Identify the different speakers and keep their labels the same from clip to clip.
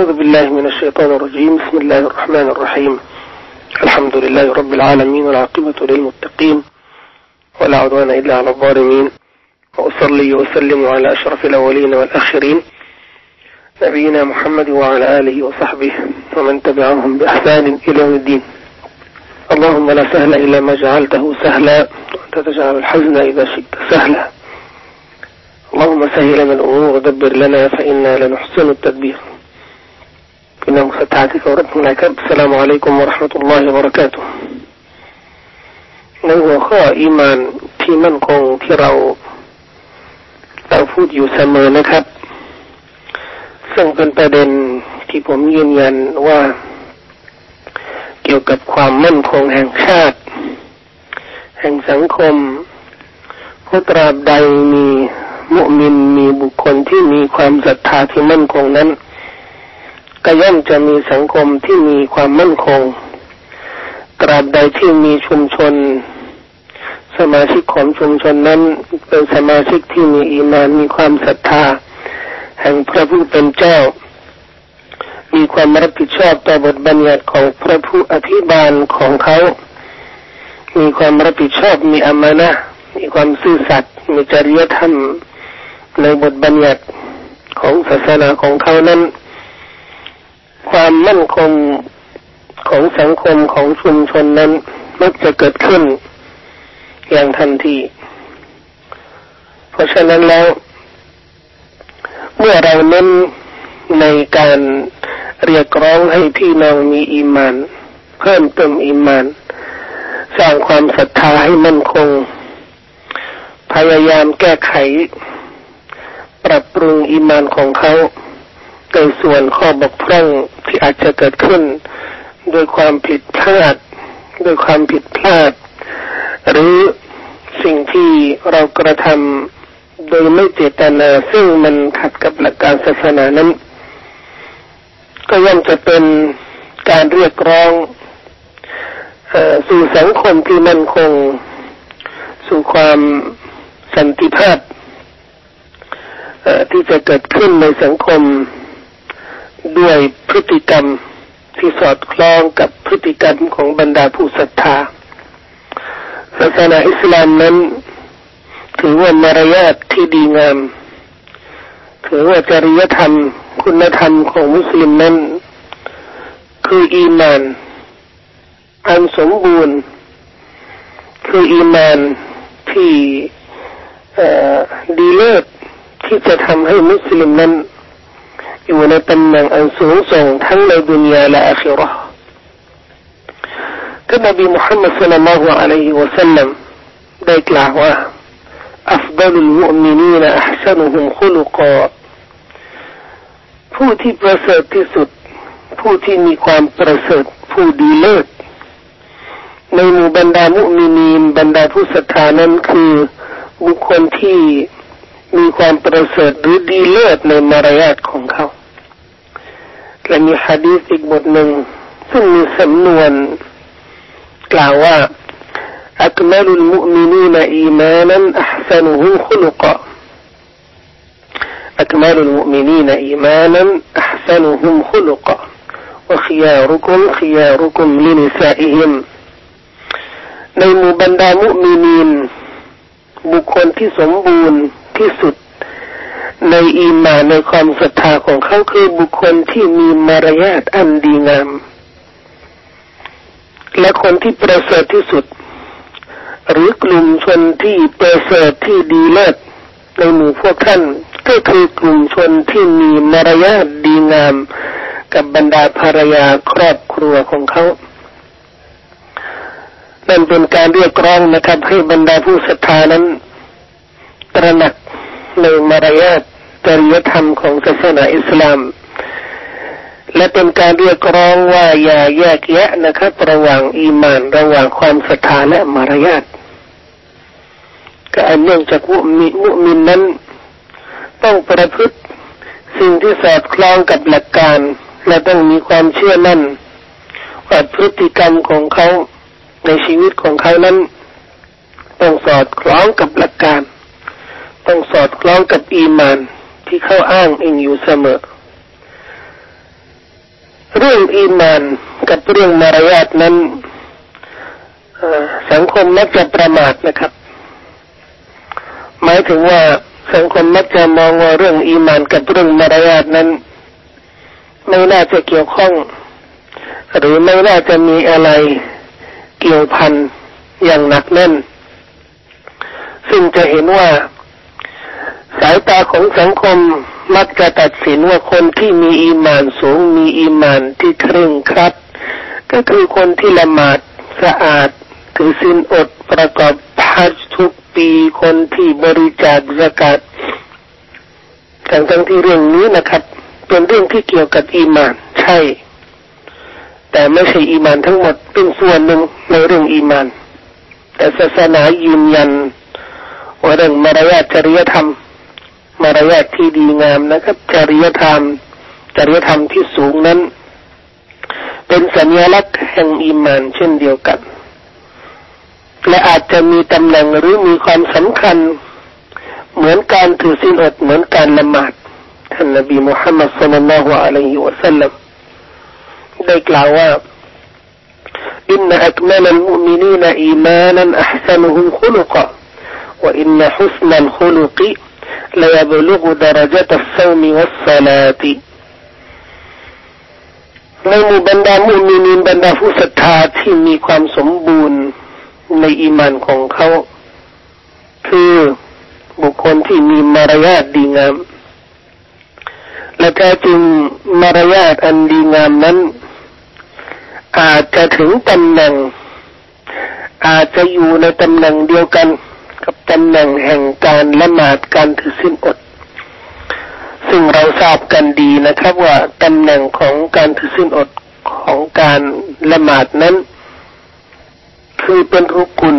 Speaker 1: أعوذ بالله من الشيطان الرجيم. بسم الله الرحمن الرحيم. الحمد لله رب العالمين والعاقبة للمتقين ولا عدوان إلا على الظالمين. وأصلي وأسلم على أشرف الأولين والآخرين نبينا محمد وعلى آله وصحبه ومن تبعهم بإحسان إلى يوم الدين. اللهم لا سهل إلا ما جعلته سهلا. وأنت تجعل الحزن إذا شئت سهلا. اللهم سهل لنا الأمور ودبر لنا فإنا لنحسن التدبير. น้องศรัทธาที่เคารพนะครับสลามอะลัยกุมวราะห์มะตุลลอฮิวะบรากาตุในหัวข้ออีมานที่มั่นคงที่เราเราพูดอยู่เสมอนะครับ ซึ่งเป็นประเด็นที่ผมยืนยันว่า เกี่ยวกับความมั่นคงแห่งชาติ แห่งสังคมผู้ตราบใดมีมุมินมีบุคคลที่มีความศรัทธาที่มั่นคงนั้น ก็ย่อมจะมีสังคมที่มีความมั่นคง ตราบใดที่มีชุมชน สมาชิกของชุมชนนั้น เป็นสมาชิกที่มีอีมานมีความศรัทธา แห่งพระผู้เป็นเจ้า มีความรับผิดชอบต่อบทบัญญัติของพระผู้อภิบาลของเขา มีความรับผิดชอบมีอามานะมีความซื่อสัตย์มีจริยธรรมในบทบัญญัติของศาสนาของเขานั้น ความมั่นคงของสังคมของชุมชนนั้นมักจะเกิดขึ้นอย่างทันที เพราะฉะนั้นแล้ว เมื่อเราเน้นในการเรียกร้องให้พี่น้องมีอีมาน เพิ่มเติมอีมาน สร้างความศรัทธาให้มั่นคง พยายามแก้ไข ปรับปรุงอีมานของเขา ในส่วนข้อบกพร่องที่อาจจะเกิดขึ้น โดยความผิดพลาด โดยความผิดพลาด หรือสิ่งที่เรากระทำโดยไม่เจตนาซึ่งมันขัดกับหลักการศาสนานั้น ก็ย่อมจะเป็นการเรียกร้องสู่สังคมที่มั่นคง สู่ความสันติภาพที่จะเกิดขึ้นในสังคม ด้วยพฤติกรรมที่สอดคล้องกับพฤติกรรมของบรรดาผู้ศรัทธาศาสนาอิสลามนั้น ถือว่ามารยาทที่ดีงามถือว่าจริยธรรม คุณธรรมของมุสลิมนั้น คืออีมาน อันสมบูรณ์ คืออีมานที่ดีเลิศที่จะทำให้มุสลิมนั้น อยู่ในตำแหน่งอันสูงส่งทั้งในดุนยาและอาคิเราะห์ท่านนบีมุฮัมมัดสุลลัลลอฮุอะลัยฮิวะสัลลัมได้กล่าวว่า أفضل المؤمنين أحسنهم خلقا ผู้ที่ประเสริฐที่สุด ผู้ที่มีความประเสริฐผู้ดีเลิศในหมู่บรรดามุมินีนบรรดาผู้ศรัทธานั้นคือบุคคลที่ มีความประเสริฐหรือดีเลิศในมารยาทของเขาและมีฮะดีษอีกบทหนึ่งซึ่งมีสำนวนกล่าวว่า أكمل المؤمنين إيمانا أحسنهم خلقا أكمل المؤمنين إيمانا أحسنهم خلقا وخياركم خياركم لنسائهم ในหมู่บรรดามุมินีนบุคคลที่สมบูรณ์ ที่สุด ในอีมาในความศรัทธาของเขาคือบุคคลที่มีมารยาทอันดีงาม และคนที่ประเสริฐที่สุด หรือกลุ่มชนที่ประเสริฐที่ดีเลิศในหมู่พวกท่านก็คือกลุ่มชนที่มีมารยาทดีงาม กับบรรดาภรรยาครอบครัวของเขานั่นเป็นการเรียกร้องนะครับให้บรรดาผู้ศรัทธานั้น ตระหนัก ในมารยาทจริยธรรมของศาสนาอิสลาม และเป็นการเรียกร้องว่าอย่าแยกแยะนะครับระหว่างอีมานระหว่างความศรัทธาและมารยาทก็อันเนื่องจากมุมิมุมินนั้น ต้องประพฤติสิ่งที่สอดคล้องกับหลักการ และต้องมีความเชื่อมั่นว่าพฤติกรรมของเขาในชีวิตของเขานั้น ต้องสอดคล้องกับหลักการ ต้องสอดคล้องกับอีมานที่เขาอ้างเองอยู่เสมอ เรื่องอีมานกับเรื่องมารยาทนั้นสังคมมักจะประมาทนะครับ หมายถึงว่าสังคมมักจะมองว่าเรื่องอีมานกับเรื่องมารยาทนั้น ไม่น่าจะเกี่ยวข้อง หรือไม่น่าจะมีอะไรเกี่ยวพันอย่างหนักแน่น ซึ่งจะเห็นว่า สายตาของสังคมมักจะตัดสินว่าคนที่มีอีมานสูงมีอีมานที่เคร่งครัด ก็คือคนที่ละหมาดสะอาดถือศีลอดประกอบพัจทุกปีคนที่บริจาคสกัดทั้งทั้งที่เรื่องนี้นะครับ เป็นเรื่องที่เกี่ยวกับอีมานใช่ แต่ไม่ใช่อีมานทั้งหมดเป็นส่วนหนึ่งในเรื่องอีมาน แต่ศาสนายืนยันว่าเรื่องมารยาทจริยธรรม มารยาทที่ดีงามนะครับ จริยธรรม จริยธรรมที่สูงนั้น เป็นสัญลักษณ์แห่งอิมาน เช่นเดียวกัน และอาจจะมีตำแหน่งหรือมีความสำคัญ เหมือนการถือศีลอดเหมือนการละหมาดท่านนบีมุฮัมมัดสุลลัลลอฮุอะลัยฮิวะสัลลัมได้กล่าวว่า إن أكمل المؤمنين إيمانا أحسنهم خلقا وإن حسن الخلق ليبلغ درجة الصوم والصلاة ในหมู่บรรดามุมินีบรรดาผู้ศรัทธาที่มีความสมบูรณ์ในอิมานของเขา คือบุคคลที่มีมารยาทดีงาม และแท้จริงมารยาทอันดีงามนั้น อาจจะถึงตำแหน่ง อาจจะอยู่ในตำแหน่งเดียวกัน กับตำแหน่งแห่งการละหมาดการถือศีลอด ซึ่งเราทราบกันดีนะครับว่าตำแหน่งของการถือศีลอดของการละหมาดนั้น คือเป็นรุกุล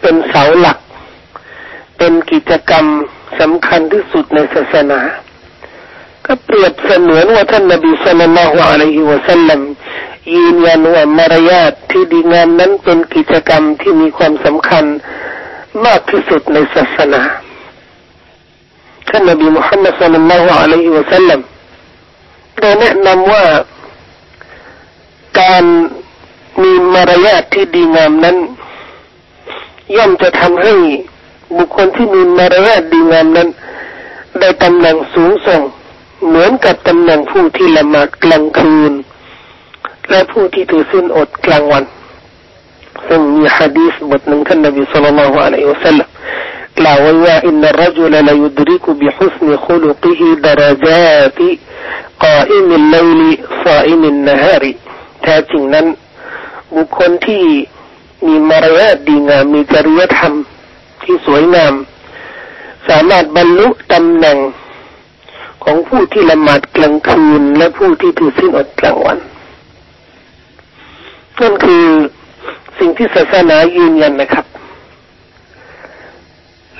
Speaker 1: เป็นเสาหลัก เป็นกิจกรรมสำคัญที่สุดในศาสนาก็เปรียบเสมือนว่าท่านนบีสุลต่านละฮ์อะลัยฮิวะสัลลัมยืนยันว่ามารยาทที่ดีงามนั้นเป็นกิจกรรมที่มีความสำคัญ มากที่สุดในศาสนาท่านนบีมุฮัมมัดสุลลัลลอฮุอะลัยฮิวะสัลลัมได้แนะนำว่าการมีมารยาทที่ดีงามนั้น ย่อมจะทำให้บุคคลที่มีมารยาทดีงามนั้น ได้ตำแหน่งสูงส่ง เหมือนกับตำแหน่งผู้ที่ละหมาดกลางคืน และผู้ที่ถือศีลอดกลางวัน ซึ่งมีฮะดีษบทหนึ่งท่านนบีصلى الله عليه وسلم กล่าวไว้ว่า إن الرجل ليدرك بحسن خلقه درجات قائم الليل صائم النهارแท้จริงนั้น บุคคลที่มีมารยาทดีงามมีจริยธรรมที่สวยงาม สามารถบรรลุตำแหน่งของผู้ที่ละหมาดกลางคืนและผู้ที่ถือศีลอดกลางวันนั่นคือ สิ่งที่ศาสนายืนยันนะครับ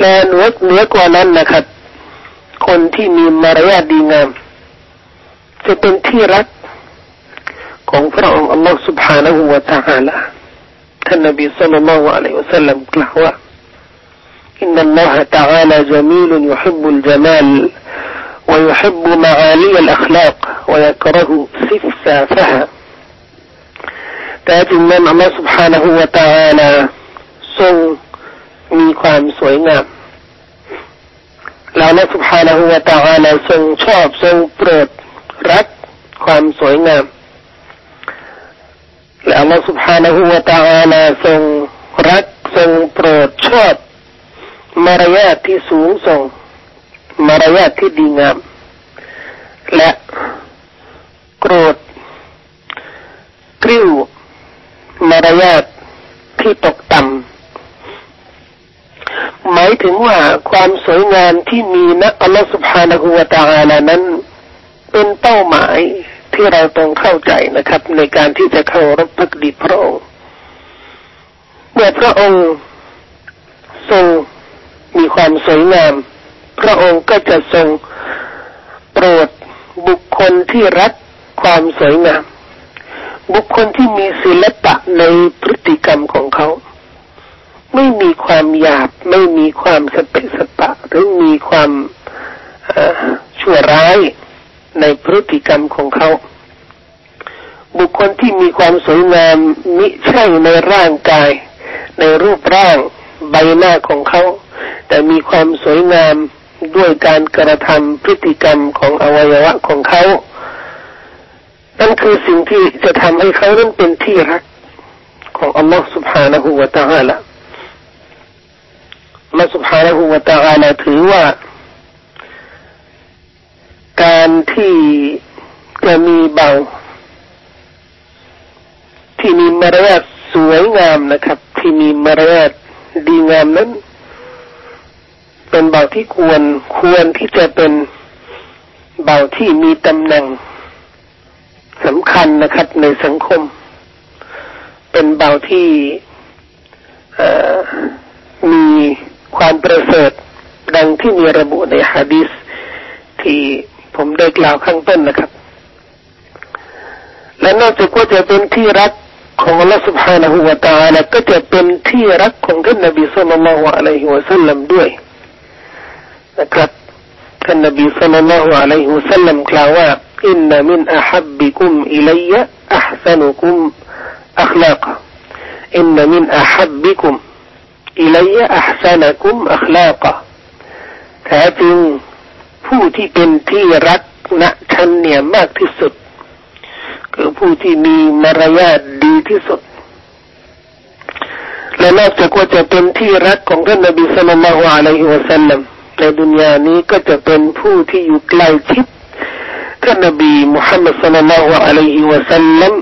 Speaker 1: และเหนือเหนือกว่านั้นนะครับ คนที่มีมารยาทดีงาม จะเป็นที่รักของพระองค์อัลลอฮฺ سبحانه และ تعالى ท่านนบีสุลต่านละอะลัยฮิวะสัลลัมกล่าวว่า إن الله تعالى جميل يحب الجمال ويحب معالي الأخلاق ويكره سفسافها แต่จริงนั้นอัลลอฮฺสุบฮานะฮูวาตาลาทรงมีความสวยงามเราละสุภาละหัวตาอาลทรงชอบทรงโปรดรักความสวยงามและอัลลอฮฺสุภาละหัวตาอาลทรงรักทรงโปรดชอบมารยาทที่สูงส่งมารยาทที่ดีงาม และโกรธ มารยาทที่ตกต่ำหมายถึงว่าความสวยงามที่มีนะอัลลอฮฺสุบฮานะฮูวาตาอาลานั้น เป็นเป้าหมายที่เราต้องเข้าใจนะครับ ในการที่จะเคารพพักดีพระองค์เมื่อพระองค์ทรงมีความสวยงาม พระองค์ก็จะทรงโปรดบุคคลที่รักความสวยงาม บุคคลที่มีศิลปะในพฤติกรรมของเขา ไม่มีความหยาบ ไม่มีความสเปสปะ หรือมีความชั่วร้ายในพฤติกรรมของเขา บุคคลที่มีความสวยงามมิใช่ในร่างกาย ในรูปร่างใบหน้าของเขา แต่มีความสวยงามด้วยการกระทำพฤติกรรมของอวัยวะของเขา นั่นคือสิ่งที่จะทำให้เขานั้นเป็นที่รักของอัลลอฮฺ سبحانه และ تعالى อัลลอฮฺ سبحانه และ تعالى ถือว่า การที่จะมีเบาที่มีมารยาทสวยงามนะครับ ที่มีมารยาทดีงามนั้น เป็นเบาที่ควรควรที่จะเป็นเบาที่มีตำแหน่ง สำคัญนะครับ ในสังคม เป็นเบาที่มีความประเสริฐดังที่มีระบุในฮะดีษที่ผมได้กล่าวข้างต้นนะครับ และนอกจากว่าจะเป็นที่รักของอัลลอฮฺ سبحانه และ تعالى ก็จะเป็นที่รักของท่านนบีสุลต่านละฮ์อะลัยฮิวะสัลลัมด้วยนะครับท่านนบีสุลต่านละฮ์อะลัยฮิวะสัลลัมกล่าวว่า อินนมินอัฮับบิคุมอิลัยอัพซนุคุมอัคลากอินนมินอัฮับบิคุมอิลัยอัพซนุคุมอัคลากแท้จริงผู้ที่เป็นที่รักณฉันเนี่ยมากที่สุด คือผู้ที่มีมารยาทดีที่สุด และนอกจากว่าจะเป็นที่รักของท่านนบีสุลต่านละฮ์อะลัยฮิวะสัลลัมในดุนยานี้ก็จะเป็นผู้ที่อยู่ใกล้ชิด ท่านนบีมุฮัมมัดสุลลัลลอฮุอะลัยฮิวะสัลลัม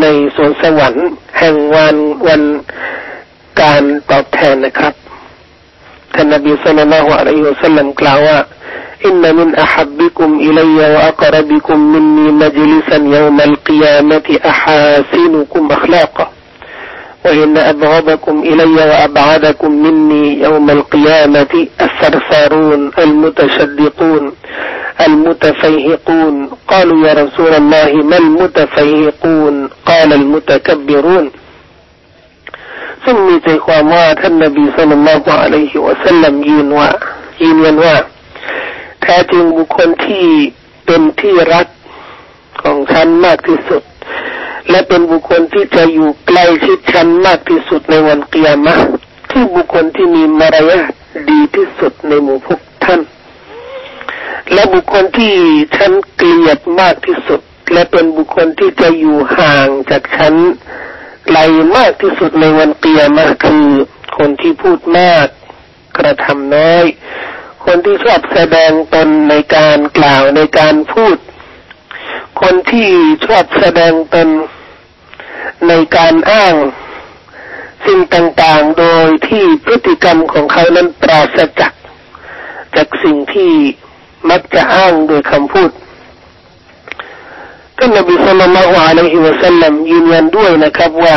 Speaker 1: ในสวนสวรรค์แห่งวันวันการตอบแทนนะครับท่านนบีสุลลัลลอฮุอะลัยฮิวะสัลลัมกล่าวว่า إن من أحبكم إلي وأقربكم مني مجلسا يوم القيامة أحاسنكم أخلاقا وإن أبغضكم إلي وأبعدكم مني يوم القيامة الثرثارون المتشدقون المتفيهقون قالوا يا رسول الله ما المتفيهقون قال المتكبرون ซึ่งมีใจความว่าท่านนบีสุลต่านละฮ์อะลัยฮิวะสัลลัมยืนว่ายืนยันว่าแท้จริงบุคคลที่เป็นที่รักของฉันมากที่สุด และเป็นบุคคลที่จะอยู่ใกล้ชิดฉันมากที่สุดในวันเกียรมะที่บุคคลที่มีมารยาทดีที่สุดในหมู่พวกท่าน และบุคคลที่ฉันเกลียดมากที่สุด และเป็นบุคคลที่จะอยู่ห่างจากฉันไกลมากที่สุดในวันเกียรมะคือคนที่พูดมาก กระทำน้อย คนที่ชอบแสดงตนในการกล่าวในการพูด คนที่ชอบแสดงตนในการอ้างสิ่งต่างๆ โดยที่พฤติกรรมของเขานั้นปราศจากจากสิ่งที่ มักจะอ้างโดยคำพูดท่านนบีสุลต่านละอะลัยฮิวะสัลลัมยืนยันด้วยนะครับว่า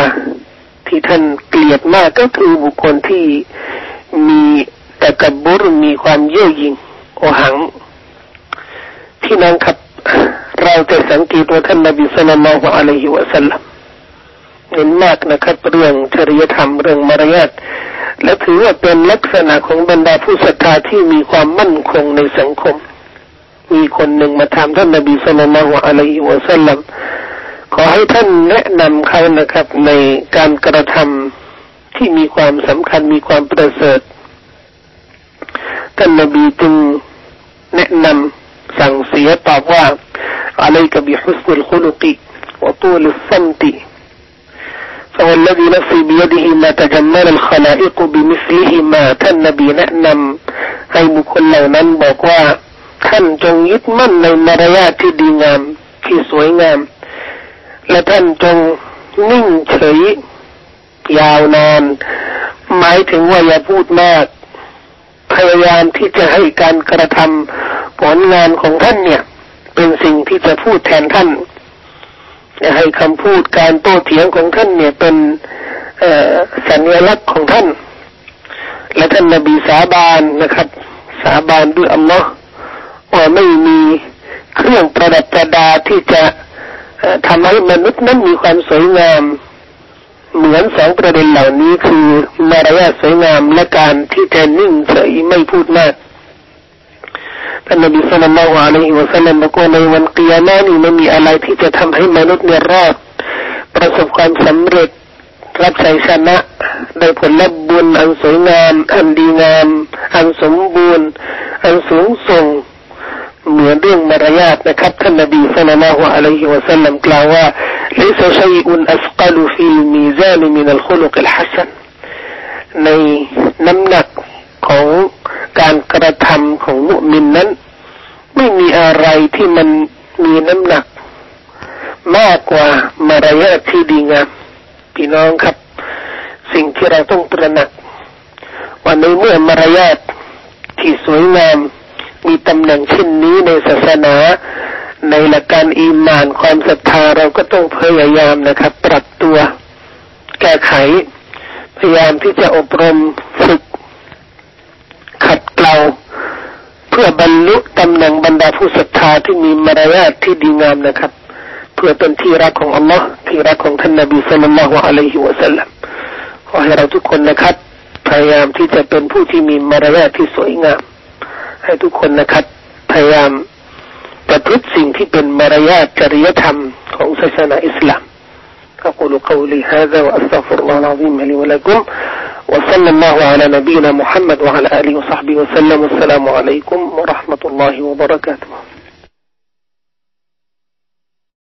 Speaker 1: ที่ท่านเกลียดมากก็คือบุคคลที่มีแต่กับบุรมีความเย่อหยิ่งโอหัง ที่นั่งครับเราจะสังเกตว่าท่านนบีสุลต่านละอะลัยฮิวะสัลลัมเน้นมากนะครับเรื่องจริยธรรมเรื่องมารยาทและถือว่าเป็นลักษณะของบรรดาผู้ศรัทธาที่มีความมั่นคงในสังคม มีคนหนึ่งมาถามท่านนบีสุลต่านعليه وسلم ขอให้ท่านแนะนำเขานะครับ ในการกระทำที่มีความสำคัญมีความประเสริฐท่านนบีจึงแนะนำสั่งเสียตอบว่า عليك بحسن الخلق وطول الصمت فوالذي نفسي بيده ما تجمل الخلائق بمثلهما ท่านนบีแนะนำให้บุคคลเหล่านั้นบอกว่า ท่านจงยึดมั่นในมารยาทที่ดีงาม ที่สวยงาม และท่านจงนิ่งเฉย ยาวนาน หมายถึงว่าอย่าพูดมาก พยายามที่จะให้การกระทำผลงานของท่านเนี่ย เป็นสิ่งที่จะพูดแทนท่านจะให้คำพูดการโต้เถียงของท่านเนี่ยเป็นสัญลักษณ์ของท่าน และท่านนบีสาบานนะครับ สาบานด้วยอัลลอฮ์ ว่าไม่มีเครื่องประดับประดาที่จะทำให้มนุษย์นั้นมีความสวยงาม เหมือนสองประเด็นเหล่านี้คือมารยาทสวยงามและการที่จะนิ่งเฉยไม่พูดมากท่านนบีสุลต่านละอะลัยฮิวะสัลลัมบอกว่าในวันกิยามะนี้ไม่มีอะไรที่จะทำให้มนุษย์เนี่ยรอดประสบความสำเร็จรับชัยชนะได้ผลลัพธ์บุญอันสวยงามอันดีงาม อันสมบูรณ์ อันสูงส่ง เหมือนเรื่องมารยาทนะครับท่านนบีสุลต่านละอะลัยฮิวะสัลลัมกล่าวว่า ليس شيء أثقل في الميزان من الخلق الحسن ในน้ำหนักของการกระทำของมุมินนั้น ไม่มีอะไรที่มันมีน้ำหนัก มากกว่ามารยาทที่ดีงามพี่น้องครับ สิ่งที่เราต้องตระหนักว่าในเมื่อมารยาทที่สวยงาม มีตำแหน่งเช่นนี้ในศาสนา ในหลักการอีมานความศรัทธาเราก็ต้องพยายามนะครับ ปรับตัว แก้ไข พยายามที่จะอบรมฝึกขัดเกลาเพื่อบรรลุตำแหน่งบรรดาผู้ศรัทธาที่มีมารยาทที่ดีงามนะครับ เพื่อเป็นที่รักของอัลลอฮ์ที่รักของท่านนบีสุลต่านละฮ์อะลัยฮิวะสัลลัมขอให้เราทุกคนนะครับ พยายามที่จะเป็นผู้ที่มีมารยาทที่สวยงาม ให้ทุกคนนะครับ พยายามประพฤติสิ่งที่เป็นมารยาทจริยธรรมของศาสนาอิสลาม أقول قولي هذا وأستغفر الله العظيم لي ولكم وصلى الله على نبينا محمد وعلى آله وصحبه وسلم والسلام عليكم ورحمة الله وبركاته